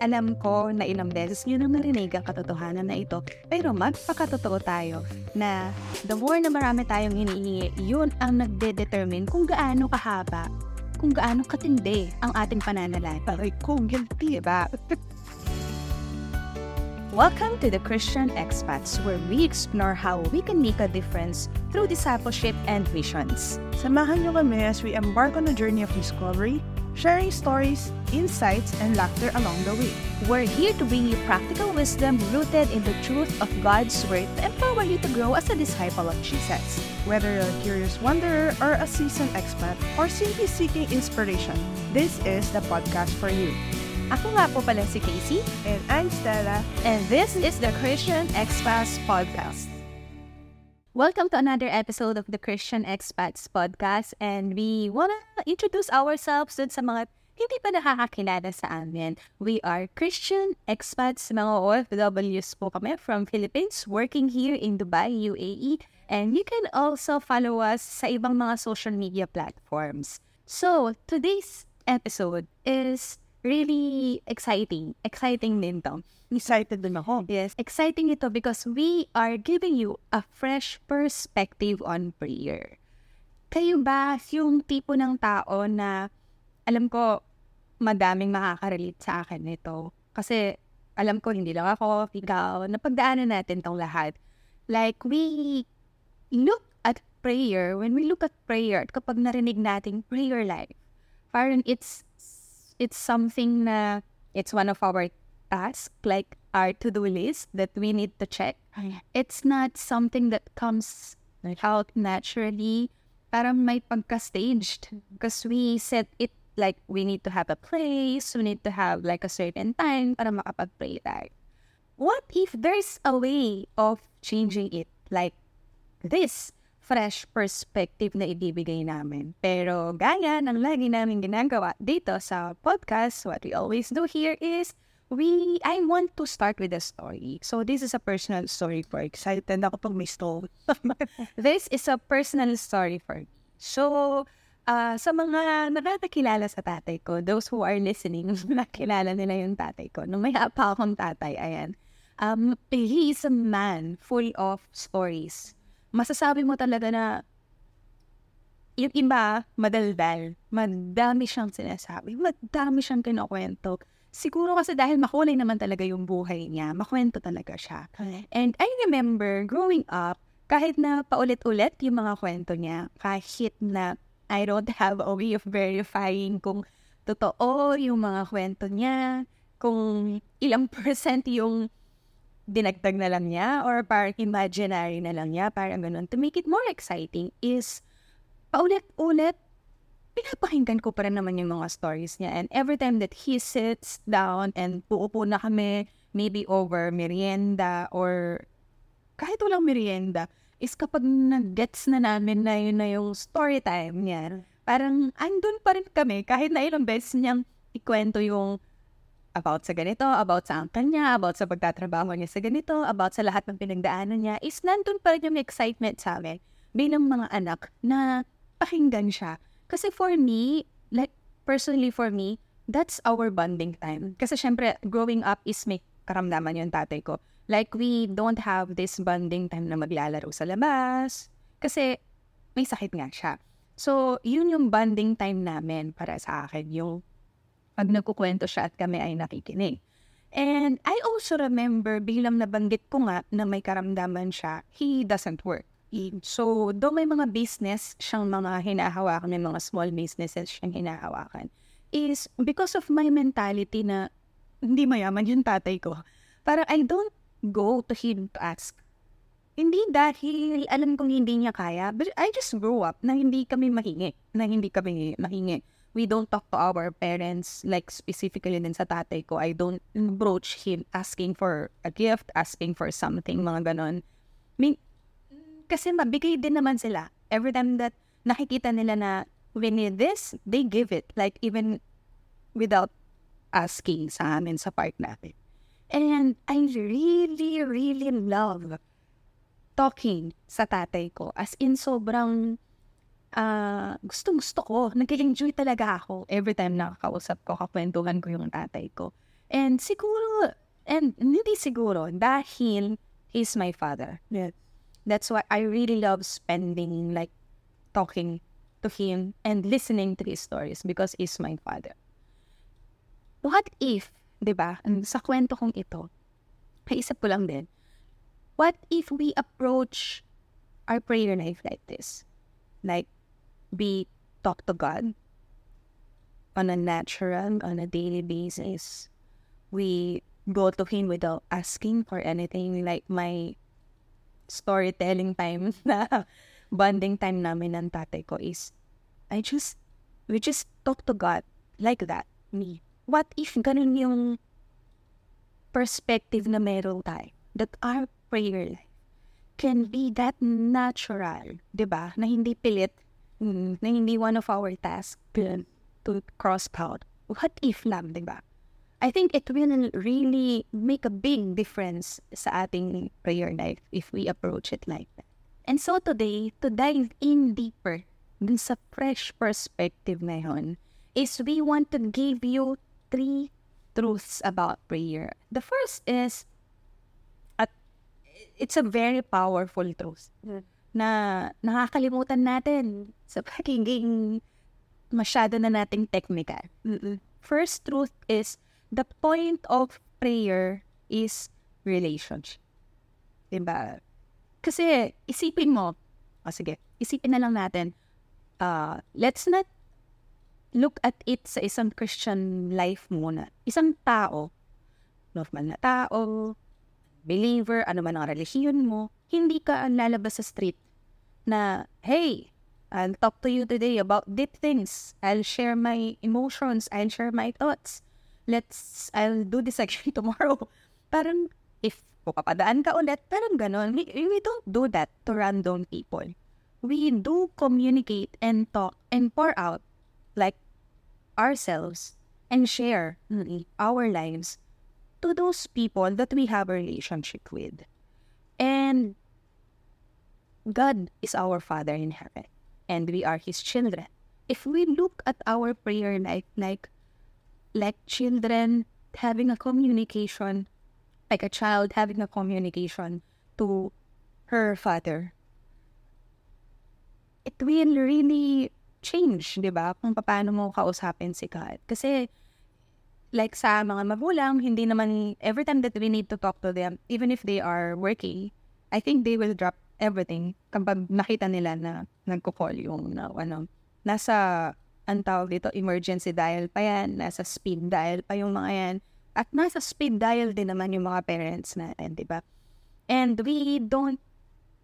Alam ko na ilang beses nyo nang narinig ang katotohanan na ito, pero magpakatotoo tayo na the more na marami tayong hinihingi, yun ang nagde-determine kung gaano kahaba, kung gaano katindi ang ating pananalag. Aray ko, guilty, ba? Welcome to the Christian Expats, where we explore how we can make a difference through discipleship and missions. Samahan niyo kami as we embark on a journey of discovery, sharing stories, insights, and laughter along the way. We're here to bring you practical wisdom rooted in the truth of God's Word to empower you to grow as a disciple of Jesus. Whether you're a curious wanderer or a seasoned expat or simply seeking inspiration, this is the podcast for you. Ako nga po pala si Casey, And I'm Stella. and this is the Christian Expats Podcast. Welcome to another episode of the Christian Expats Podcast and we wanna introduce ourselves dun sa mga hindi pa nakakakilala sa amin. We are Christian expats, mga OFWs po kami from Philippines working here in Dubai, UAE. And you can also follow us sa ibang mga social media platforms. So, today's episode is really exciting. Exciting din to. Excited din ako. Yes, exciting ito because we are giving you a fresh perspective on prayer. Kayo ba yung tipo ng tao na alam ko madaming makaka-relate sa akin nito? Kasi alam ko hindi lang ako, ikaw, napagdaanan natin tong lahat. Like we look at prayer, when we look at prayer, at kapag narinig natin prayer life, parang it's it's something na it's one of our tasks, like our to-do list that we need to check. It's not something that comes out naturally. Parang may pagka-staged. Because we set it like we need to have a place, we need to have like a certain time para makapag-pray tayo. What if there's a way of changing it? Like this fresh perspective na ibibigay namin. Pero gaya ng lagi namin ginagawa dito sa podcast, what we always do here is we I want to start with a story. So this is a personal story for Excited ako pag may story. This is a personal story for me. So, ah, sa mga nakakakilala sa tatay ko, those who are listening, nakilala nila yung tatay ko. Nung may apa akong tatay, ayan. Um, he is a man full of stories. Masasabi mo talaga na yung iba, madaldal. Madami siyang sinasabi. Madami siyang kinukwento. Siguro kasi dahil makulay naman talaga yung buhay niya, makwento talaga siya. And I remember growing up, kahit na paulit-ulit yung mga kwento niya, kahit na I don't have a way of verifying kung totoo yung mga kwento niya, kung ilang percent yung dinagdag na lang niya or parang imaginary na lang niya, parang ganun. To make it more exciting is paulit-ulit, pinapakinggan ko pa rin naman yung mga stories niya. And every time that he sits down and uupo na kami, maybe over merienda or kahit walang merienda, is kapag nag-gets na namin na yun na yung story time niya, parang andun pa rin kami kahit na ilang beses niyang ikwento yung about sa ganito, about sa uncle niya, about sa pagtatrabaho niya sa ganito, about sa lahat ng pinagdaanan niya, is nandun pa rin yung excitement sa amin bilang mga anak na pakinggan siya. Kasi for me, like personally for me, that's our bonding time. Kasi syempre, growing up is may karamdaman yung tatay ko. Like, we don't have this bonding time na maglalaro sa labas. Kasi may sakit nga siya. So, yun yung bonding time namin para sa akin. Yung pag nagkukwento siya at kami ay nakikinig. And I also remember, bilang nabanggit ko nga na may karamdaman siya, he doesn't work. So, though may mga business siyang mga hinahawakan, may mga small businesses siyang hinahawakan, is because of my mentality na hindi mayaman yung tatay ko. Parang I don't go to him to ask. Hindi dahil alam kong hindi niya kaya, but I just grew up na hindi kami mahingi, na hindi kami mahingi. We don't talk to our parents, like specifically din sa tatay ko. I don't approach him asking for a gift, asking for something, mga ganon. I mean, kasi mabigay din naman sila. Every time that nakikita nila na we need this, they give it. Like even without asking sa amin sa part natin. And I really, really love talking sa tatay ko. As in, sobrang ah gustong-gusto ko. Nag-enjoy talaga ako every time nakakausap ko, kakwentuhan ko yung tatay ko. And siguro, and hindi siguro, dahil he's my father. Yes. That's why I really love spending, like, talking to him and listening to his stories because he's my father. What if, di ba, sa kwento kong ito, naisip ko lang din, what if we approach our prayer life like this? Like, we talk to God on a natural, on a daily basis. We go to Him without asking for anything. Like my storytelling time na bonding time namin ng tatay ko is, I just, we just talk to God like that. Me. What if ganun yung perspective na meron tayo? That our prayer can be that natural, di ba? Na hindi pilit, mm, na hindi one of our tasks to cross out. What if lang, di ba? I think it will really make a big difference sa ating prayer life if we approach it like that. And so today, to dive in deeper dun sa fresh perspective na yun, is we want to give you three truths about prayer. The first is, at it's a very powerful truth na nakakalimutan natin sa pagiging masyado na nating technical. First truth is, the point of prayer is relationship. Diba? Kasi, isipin mo, o sige, isipin na lang natin, uh, let's not look at it sa isang Christian life muna. Isang tao, normal na tao, believer, ano man ang relihiyon mo, hindi ka lalabas sa street na, hey, I'll talk to you today about deep things. I'll share my emotions. I'll share my thoughts. Let's, I'll do this again tomorrow. Parang, if pupapadaan ka ulit, parang. We, we don't do that to random people. We do communicate and talk and pour out like ourselves and share our lives to those people that we have a relationship with. And God is our Father in heaven, and we are His children. If we look at our prayer life like like children having a communication, like a child having a communication to her father, it will really change, di ba? Kung paano mo kausapin si God. Kasi, like sa mga magulang, hindi naman, every time that we need to talk to them, even if they are working, I think they will drop everything kapag nakita nila na nagko-call yung na, ano, nasa, ang tawag dito, emergency dial pa yan, nasa speed dial pa yung mga yan, at nasa speed dial din naman yung mga parents natin, di ba? And we don't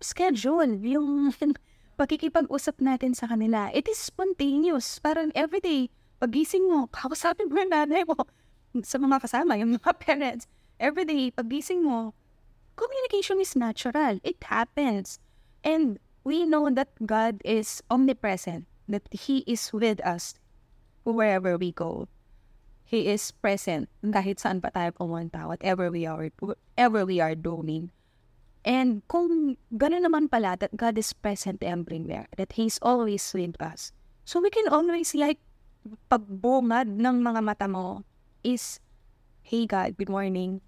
schedule yung pagkikipag-usap natin sa kanila. It is spontaneous. Parang everyday, pagising mo, kausapin mo yung nanay mo sa mga kasama, yung mga parents. Everyday, pagising mo, communication is natural. It happens. And we know that God is omnipresent, that He is with us wherever we go. He is present kahit saan pa tayo pumunta, whatever we are, whatever we are doing. And kung gano'n naman pala, that God is present everywhere, that He's always with us. So we can always like, pagbungad ng mga mata mo is, Hey God, good morning.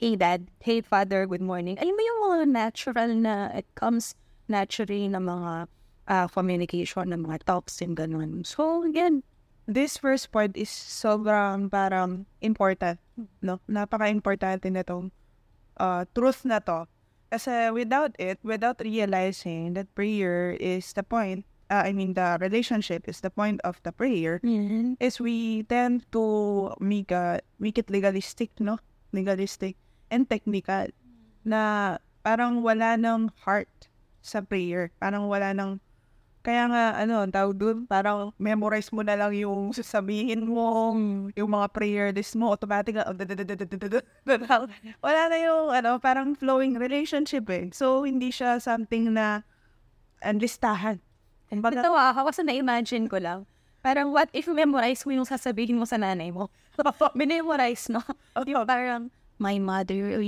Hey Dad, hey Father, good morning. Alam mo yung mga natural na, it comes naturally na mga uh, communication, na mga talks and gano'n. So again, This first point is sobrang parang important, no? Napaka-importante na tong uh, truth na to. Kasi without it, without realizing that prayer is the point, uh, I mean the relationship is the point of the prayer, mm-hmm. is we tend to make, a, make it legalistic, no? Legalistic and technical. Na parang wala ng heart sa prayer. Parang wala ng kaya nga, ano, tawag dun, parang memorize mo na lang yung sasabihin mo, yung mga prayer list mo, automatic na, wala na yung, ano, parang flowing relationship eh. So, hindi siya something na, listahan. Kumbaga, Natawa ako kasi na-imagine ko lang. Parang what if memorize mo yung sasabihin mo sa nanay mo? Minemorize, no? Yung parang, my mother,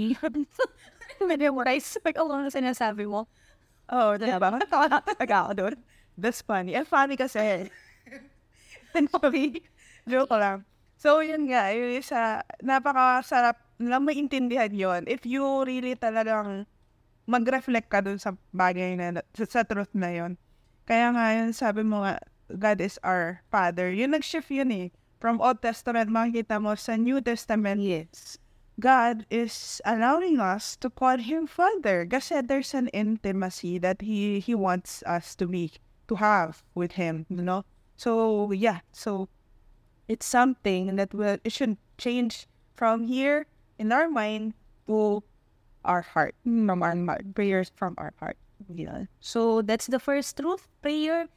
memorize. Like, ano na sinasabi mo? Oo, oh, diba? Natawa na talaga ako doon. That's funny. And funny kasi, funny, joke lang. So, yun nga, yung isa, napakasarap lang maintindihan yon if you really talagang mag-reflect ka dun sa bagay na, sa, sa truth na yon Kaya nga yun, sabi mo nga, God is our Father. Yun nag-shift yun eh. From Old Testament, makikita mo sa New Testament, Yes. God is allowing us to call Him Father kasi there's an intimacy that He He wants us to be, to have with Him, you know? So, yeah. So, it's something that will, it should change from here in our mind to our heart, from our heart, prayers from our heart. Yeah. So that's the first truth. Prayer,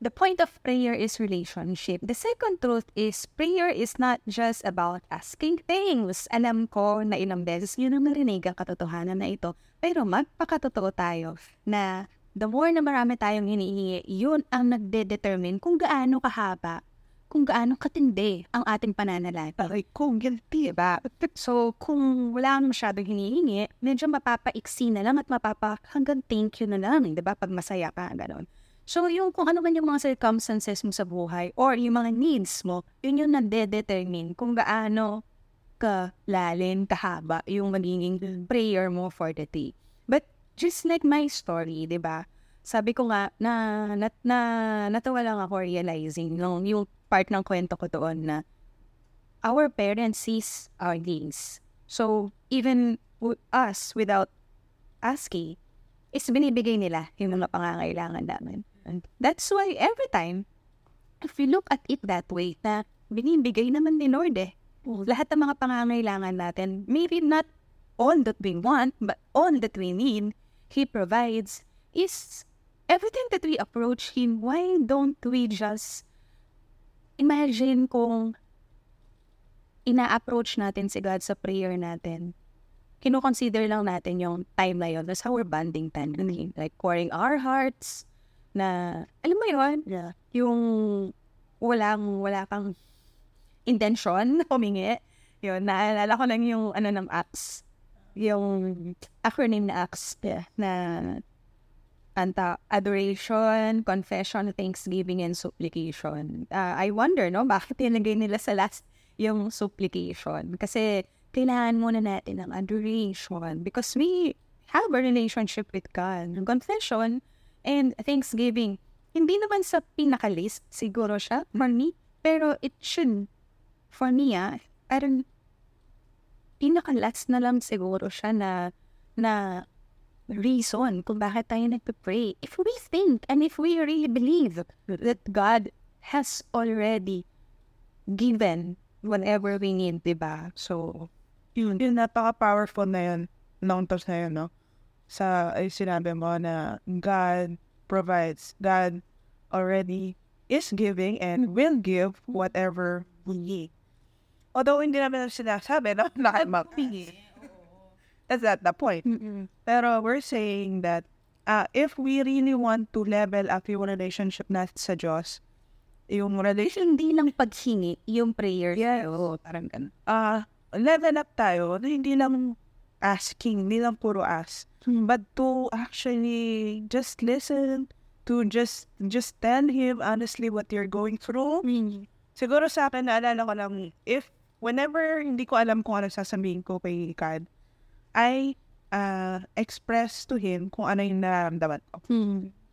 the point of prayer is relationship. The second truth is prayer is not just about asking things. Alam ko na ilang beses yun ang narinig ang katotohanan na ito. Pero magpakatotoo tayo na the more na marami tayong hinihingi, yun ang nagde-determine kung gaano kahaba kung gaano katindi ang ating pananalangin. Aray ko, guilty. Diba? So, kung wala kang masyadong hinihingi, medyo mapapaiksi na lang at mapapa hanggang thank you na lang, diba? Pag masaya ka, gano'n. So, yung kung ano man yung mga circumstances mo sa buhay or yung mga needs mo, yun yung nade-determine kung gaano ka lalin, kahaba yung magiging prayer mo for the day. Just like my story, di ba? Sabi ko nga, na, na, na natawa lang ako realizing nung yung part ng kwento ko doon na our parents sees our needs. So, even w- us, without asking, is binibigay nila yung mga pangangailangan namin. And that's why every time, if you look at it that way, na binibigay naman ni Lord eh. Lahat ng mga pangangailangan natin, maybe not all that we want, but all that we need, He provides, is everything that we approach Him, why don't we just imagine kung ina-approach natin si God sa prayer natin, kino-consider lang natin yung time na yun. That's our bonding time. Like, pouring our hearts na, alam mo yun, Yeah. yung walang, wala kang intention humingi. Yun, naalala ko lang yung, ano, ng ACTS. Yung acronym na ACTS yeah, na anta adoration, confession, thanksgiving, and supplication. Uh, I wonder, no, bakit tinagay nila sa last yung supplication? Kasi kailangan muna natin ng adoration because we have a relationship with God. Confession and thanksgiving, hindi naman sa pinaka-list siguro siya for me, pero it should, for me ah, parang pinaka-last na lang siguro siya na, na reason kung bakit tayo nagpe-pray. If we think and if we really believe that God has already given whatever we need, di ba? So, Yun, yun napaka-powerful na yun. Nung tos na yun, no? Sa, sinabi mo na God provides. God already is giving and will give whatever we need. Although hindi namin sinasabi, no? Na mag-piggy. That's not the point. Pero we're saying that uh, if we really want to level up yung relationship natin sa Diyos, yung relation, hindi lang paghingi, yung prayer. Yes. Oo, parang ganun. uh, level up tayo, hindi lang asking, hindi lang puro ask, but to actually just listen, to just just tell him honestly what you're going through. Siguro sa akin, naalala ko lang, if whenever hindi ko alam kung ano sasabihin ko kay God, I uh, express to him kung ano yung nararamdaman ko.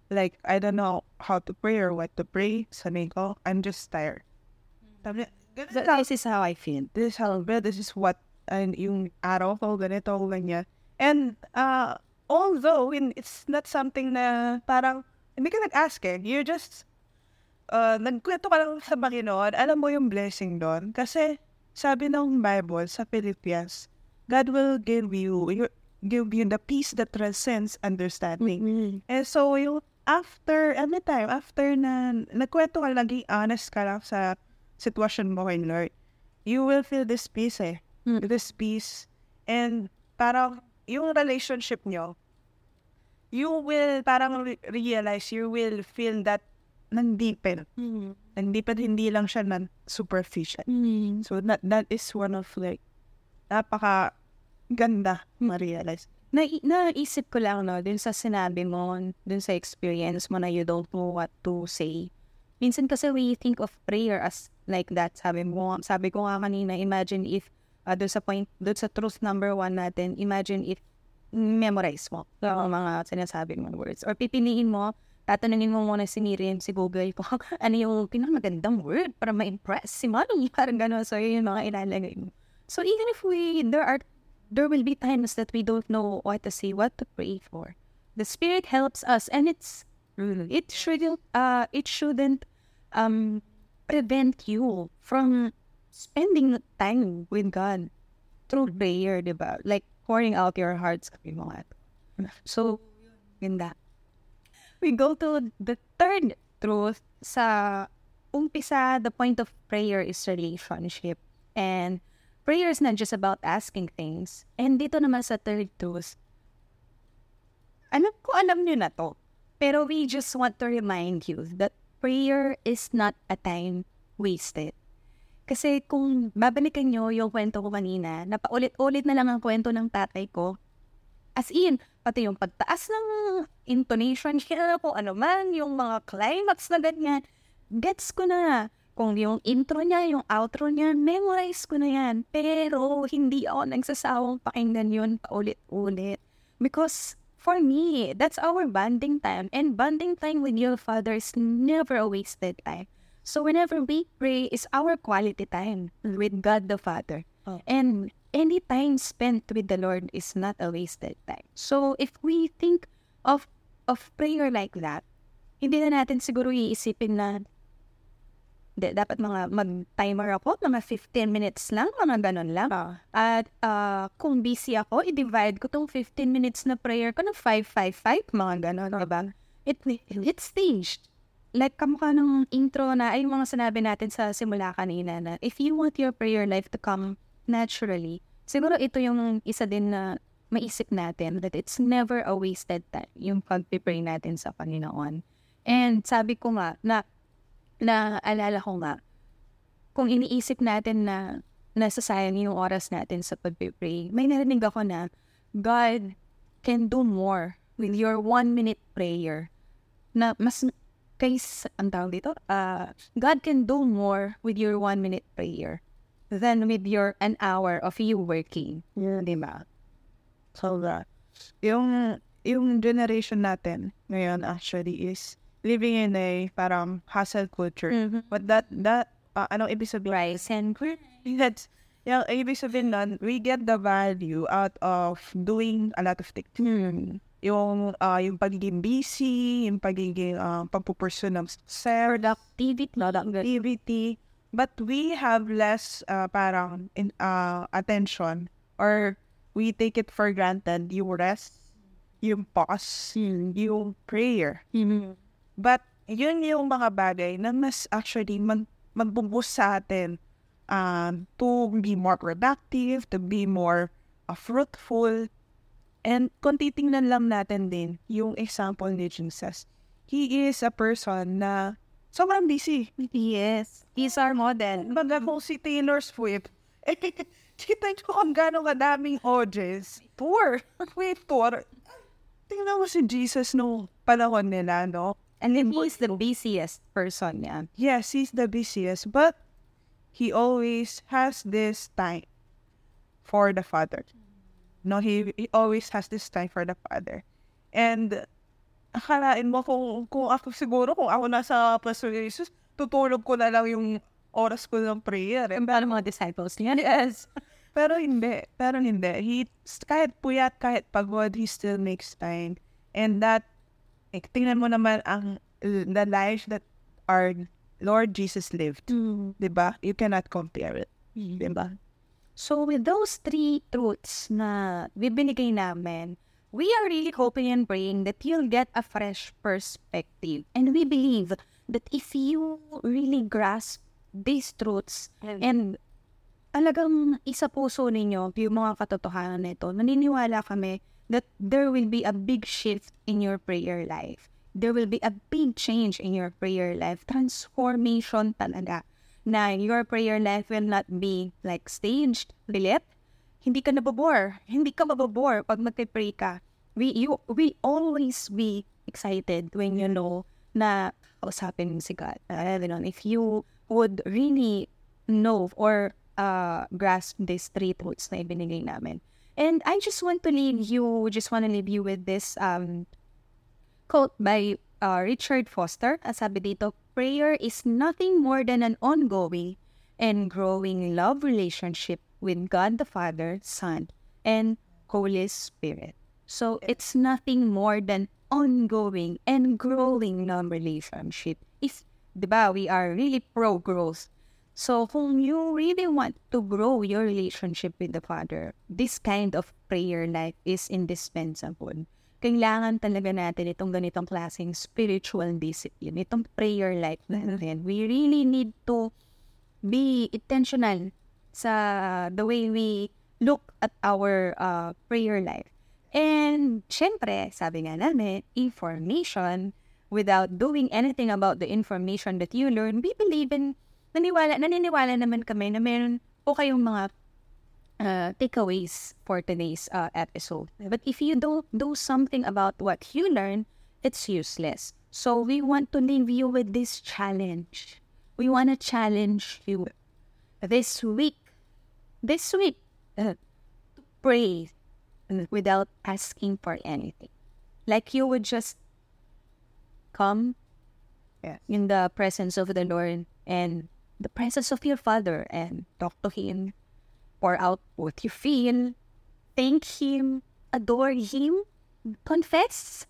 Like, I don't know how to pray or what to pray. Sabihin ko, I'm just tired. Sabi, ganun So, lang. this is how I feel. this is how bad, this is what, and yung araw ko, ganito, ganyan. And, uh, although, in, it's not something na parang, hindi ka nag-ask eh. You just, uh, nagkwento ka lang sa Panginoon, alam mo yung blessing doon. Kasi, sabi ng Bible sa Philippians, God will give you, you give you the peace that transcends understanding. And so, yung after, every time, after na nagkwento ka, naging honest ka lang sa sitwasyon mo kay Lord, you will feel this peace eh. Mm. This peace. And parang yung relationship nyo, you will parang re- realize, you will feel that nang-deepen. Nang-deepen, hindi lang siya nan superficial. So that that is one of like, napaka ganda ma-realize. Na, naisip ko lang, no, dun sa sinabi mo, dun sa experience mo na you don't know what to say. Minsan kasi we think of prayer as like that. Sabi mo, sabi ko nga kanina, imagine if, uh, doon sa point, doon sa truth number one natin, imagine if memorize mo yung mga sinasabi mong words. Or pipiliin mo, tatanungin mo muna si Miriam, si Google, kung ano yung pinakamagandang word para ma-impress si mommy. Parang gano'n. So, yun yung mga ilalagay mo. So, even if we, there are, there will be times that we don't know what to say, what to pray for. The Spirit helps us and it's, it shouldn't, uh, it shouldn't, um, prevent you from spending time with God through prayer, di ba? Like, pouring out your heart sa mga So, ganda. We go to the third truth sa umpisa, the point of prayer is relationship. And prayer is not just about asking things. And dito naman sa third truth, alam ko alam niyo na to. Pero we just want to remind you that prayer is not a time wasted. Kasi kung babalikan nyo yung kwento ko kanina, napaulit-ulit na lang ang kwento ng tatay ko. As in, pati yung pagtaas ng intonation niya, kung ano man, yung mga climax na ganyan, gets ko na. Kung yung intro niya, yung outro niya, memorize ko na yan. Pero hindi ako nagsasawang pakinggan yun paulit-ulit. Because for me, that's our bonding time. And bonding time with your father is never a wasted time. So whenever we pray is our quality time with God the Father. Oh. And any time spent with the Lord is not a wasted time. So if we think of of prayer like that, hindi na natin siguro iisipin na de, dapat mga mag-timer ako, mga 15 minutes lang, mga ganun lang. Ah. At uh, kung busy ako, i-divide ko tong 15 minutes na prayer ko ng 5-5-5, mga ganun, diba? It, it's staged like kamukha ng intro na ay mga sinabi natin sa simula kanina na if you want your prayer life to come naturally, siguro ito yung isa din na maisip natin that it's never a wasted time yung pag-pray natin sa Panginoon. And sabi ko nga na na alala ko nga kung iniisip natin na nasasayang yung oras natin sa pag-pray, may narinig ako na God can do more with your one minute prayer na mas case, ang tawag dito, uh, God can do more with your one minute prayer than with your an hour of you working. Yeah. Di ba? So, uh, yung, yung generation natin ngayon actually is living in a parang hustle culture. Mhm. But that, that, uh, anong ibig sabihin? Rise and grind. That's, yung ibig sabihin nun, we get the value out of doing a lot of things. Hmm. Yung, uh, yung pagiging busy, yung pagiging uh, pagpupursue ng success, Productivity. activity, but we have less uh, parang in, uh, attention or we take it for granted yung rest, yung pause, yung prayer. Mhm. But yun yung mga bagay na mas actually mag magbuboost sa atin um, to be more productive, to be more uh, fruitful. And kung titingnan lang natin din yung example ni Jesus, he is a person na sobrang busy. Yes. He's our model. Baga kung si Taylor Swift, eh, eh, eh kita nyo kung gano'ng kadaming audience. Tour. Wait, tour. Tingnan mo si Jesus nung panahon nila, no? And then he's the busiest person yeah. Yes, he's the busiest, but he always has this time for the Father. No, he, he always has this time for the Father. And akalain mo kung, kung ako siguro, kung ako nasa Pastor Jesus, tutulog ko na lang yung oras ko ng prayer. Eh. Parang mga disciples niya. Yes. Pero hindi. Pero hindi. He, kahit puyat, kahit pagod, he still makes time. And that, eh, tingnan mo naman ang the life that our Lord Jesus lived. Mm. 'Di ba? You cannot compare it. 'Di ba? So with those three truths na bibinigay namin, we are really hoping and praying that you'll get a fresh perspective. And we believe that if you really grasp these truths and talagang isa puso ninyo yung mga katotohanan nito, naniniwala kami that there will be a big shift in your prayer life. There will be a big change in your prayer life. Transformation talaga na your prayer life will not be like staged, lilit. Hindi ka nabobore. Hindi ka mabobore pag magpe-pray ka. We, you, we always be excited when you know na kausapin mo si God. Uh, you know, if you would really know or uh, grasp these three truths na ibinigay namin. And I just want to leave you, just want to leave you with this um, quote by uh, Richard Foster. Ang sabi dito, prayer is nothing more than an ongoing and growing love relationship with God the Father, Son, and Holy Spirit. So it's nothing more than ongoing and growing love relationship. If, di ba, we are really pro-growth. So kung you really want to grow your relationship with the Father, this kind of prayer life is indispensable. Kailangan talaga natin itong ganitong klaseng spiritual discipline, itong prayer life natin. We really need to be intentional sa the way we look at our uh, prayer life. And syempre, sabi nga namin, information, without doing anything about the information that you learn, we believe in naniwala, naniniwala naman kami na meron po kayong mga uh, takeaways for today's uh, episode. But if you don't do something about what you learn, it's useless. So we want to leave you with this challenge. We want to challenge you this week, this week, uh, to pray without asking for anything. Like you would just come Yes. in the presence of the Lord and the presence of your Father and talk to Him, pour out what you feel, thank Him, adore Him, confess.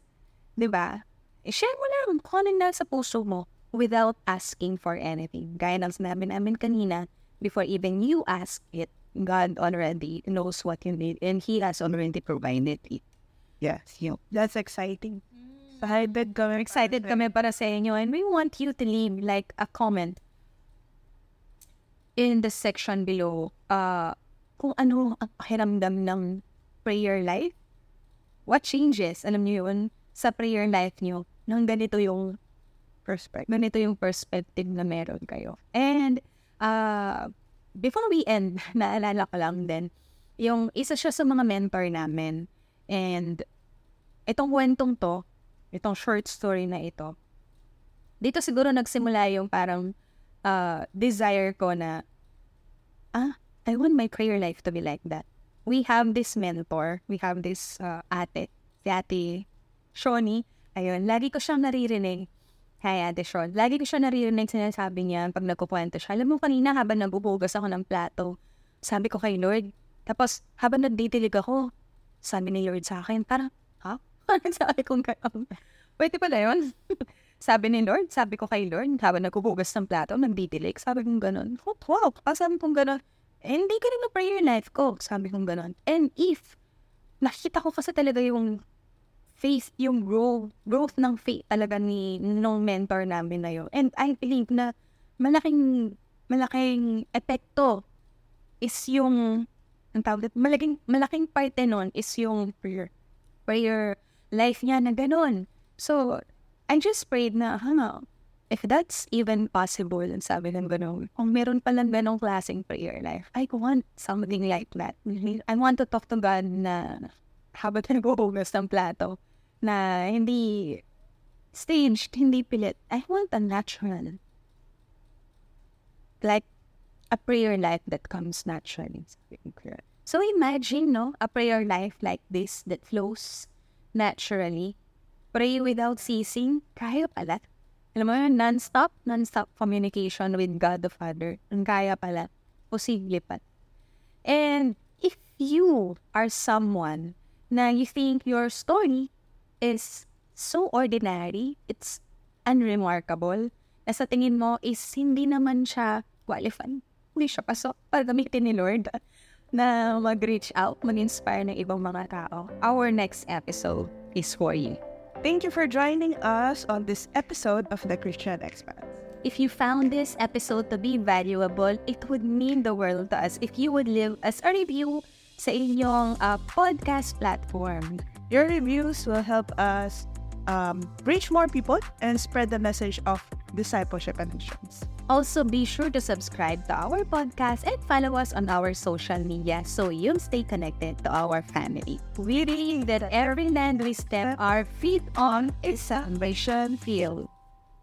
Di ba? I-share mo lang kung ano nasa puso mo without asking for anything. Gaya ng sinabi namin kanina, before even you ask it, God already knows what you need and He has already provided it. Yes. That's exciting. Excited kami. Excited kami para sa inyo and we want you to leave like a comment in the section below uh, kung ano ang pakiramdam ng prayer life. What changes, alam niyo yun, sa prayer life niyo nang ganito yung Perspective. ganito yung perspective na meron kayo. And uh, before we end, naalala ko lang din, yung isa siya sa mga mentor namin. And itong kwentong to, itong short story na ito, dito siguro nagsimula yung parang uh, desire ko na, ah, I want my prayer life to be like that. We have this mentor, we have this uh, ate, si ate Shoni. Ayun, lagi ko siyang naririnig. Hi, Ate Sean. Lagi ko siya naririnig sinasabi niya pag nagkukwento siya. Alam mo, kanina habang nabubugas ako ng plato, sabi ko kay Lord. Tapos, habang nagdidilig ako, sabi ni Lord sa akin, parang, ha? sabi ko, um, pwede pala yun? sabi ni Lord, sabi ko kay Lord, habang nagbubugas ng plato, nagdidilig, sabi ko ganun. Oh, wow, sabi ko ganun. Eh, hindi ka rin na prayer life ko, sabi ko ganun. And if, nakita ko kasi talaga yung faith, yung grow, growth ng faith talaga ni nung mentor namin na yun. And I believe na malaking, malaking epekto is yung, ang tawag dito, malaking, malaking parte nun is yung prayer. Prayer life niya na ganun. So, I just prayed na, huh, if that's even possible, and sabi ng ganun, kung meron palang ganong klaseng prayer life, I want something like that. I want to talk to God na habang naghuhugas ng plato, na hindi staged, hindi pilit. I want a natural. Like, a prayer life that comes naturally. So imagine, no, a prayer life like this that flows naturally. Pray without ceasing. Kaya pala. Alam mo yun, non-stop, non-stop communication with God the Father. Ang kaya pala. Posible pa. And if you are someone na you think your story is so ordinary, it's unremarkable, na sa tingin mo is hindi naman siya qualified. Hindi siya pasok para gamitin ni Lord na mag-reach out, mag-inspire ng ibang mga tao. Our next episode is for you. Thank you for joining us on this episode of The Christian Expats. If you found this episode to be valuable, it would mean the world to us if you would leave us a review sa inyong uh, podcast platform. Your reviews will help us um, reach more people and spread the message of discipleship and missions. Also, be sure to subscribe to our podcast and follow us on our social media so you'll stay connected to our family. We believe that every land we step our feet on is salvation field.